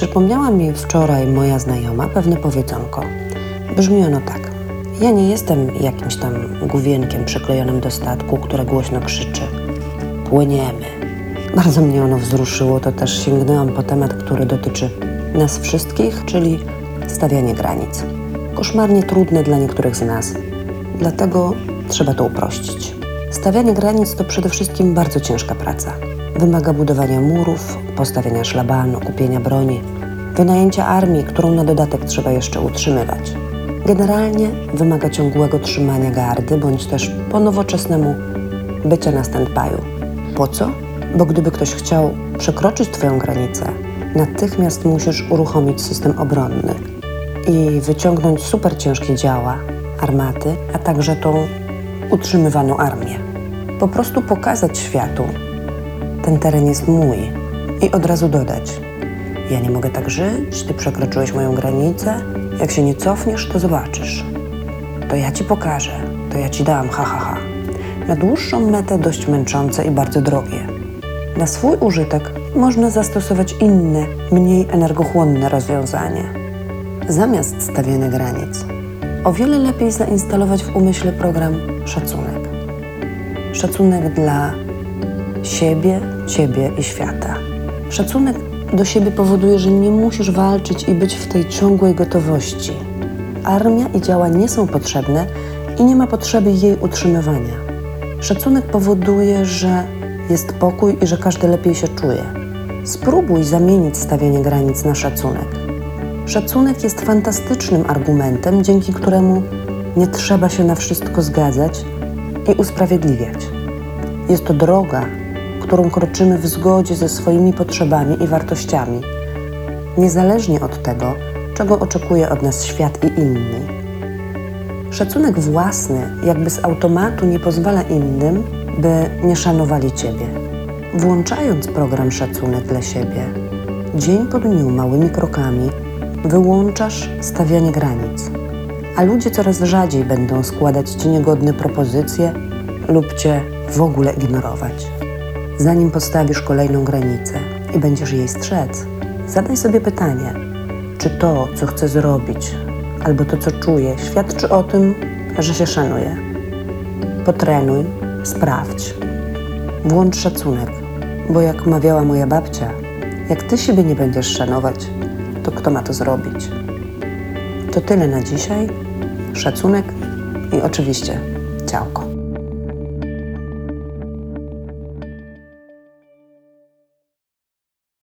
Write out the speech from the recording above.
Przypomniała mi wczoraj moja znajoma pewne powiedzonko. Brzmi ono tak. Ja nie jestem jakimś tam główienkiem przyklejonym do statku, które głośno krzyczy. Płyniemy. Bardzo mnie ono wzruszyło, to też sięgnęłam po temat, który dotyczy nas wszystkich, czyli stawianie granic. Koszmarnie trudne dla niektórych z nas. Dlatego trzeba to uprościć. Stawianie granic to przede wszystkim bardzo ciężka praca. Wymaga budowania murów, postawienia szlabanu, kupienia broni, wynajęcia armii, którą na dodatek trzeba jeszcze utrzymywać. Generalnie wymaga ciągłego trzymania gardy, bądź też po nowoczesnemu bycia na stand-by'u. Po co? Bo gdyby ktoś chciał przekroczyć Twoją granicę, natychmiast musisz uruchomić system obronny i wyciągnąć super ciężkie działa, armaty, a także tą utrzymywaną armię. Po prostu pokazać światu, ten teren jest mój i od razu dodać: Ja nie mogę tak żyć, ty przekroczyłeś moją granicę, jak się nie cofniesz, to zobaczysz. To ja ci pokażę, to ja ci dam, ha, ha, ha. Na dłuższą metę dość męczące i bardzo drogie. Na swój użytek można zastosować inne, mniej energochłonne rozwiązanie. Zamiast stawiania granic, o wiele lepiej zainstalować w umyśle program szacunek. Szacunek dla siebie, ciebie i świata. Szacunek do siebie powoduje, że nie musisz walczyć i być w tej ciągłej gotowości. Armia i działa nie są potrzebne i nie ma potrzeby jej utrzymywania. Szacunek powoduje, że jest pokój i że każdy lepiej się czuje. Spróbuj zamienić stawianie granic na szacunek. Szacunek jest fantastycznym argumentem, dzięki któremu nie trzeba się na wszystko zgadzać i usprawiedliwiać. Jest to droga, którą kroczymy w zgodzie ze swoimi potrzebami i wartościami, niezależnie od tego, czego oczekuje od nas świat i inni. Szacunek własny, jakby z automatu, nie pozwala innym, by nie szanowali ciebie. Włączając program szacunek dla siebie, dzień po dniu małymi krokami wyłączasz stawianie granic, a ludzie coraz rzadziej będą składać ci niegodne propozycje lub cię w ogóle ignorować. Zanim postawisz kolejną granicę i będziesz jej strzec, zadaj sobie pytanie, czy to, co chcę zrobić, albo to, co czuję, świadczy o tym, że się szanuję. Potrenuj, sprawdź. Włącz szacunek, bo jak mawiała moja babcia, jak ty siebie nie będziesz szanować, to kto ma to zrobić? To tyle na dzisiaj. Szacunek i oczywiście ciałko.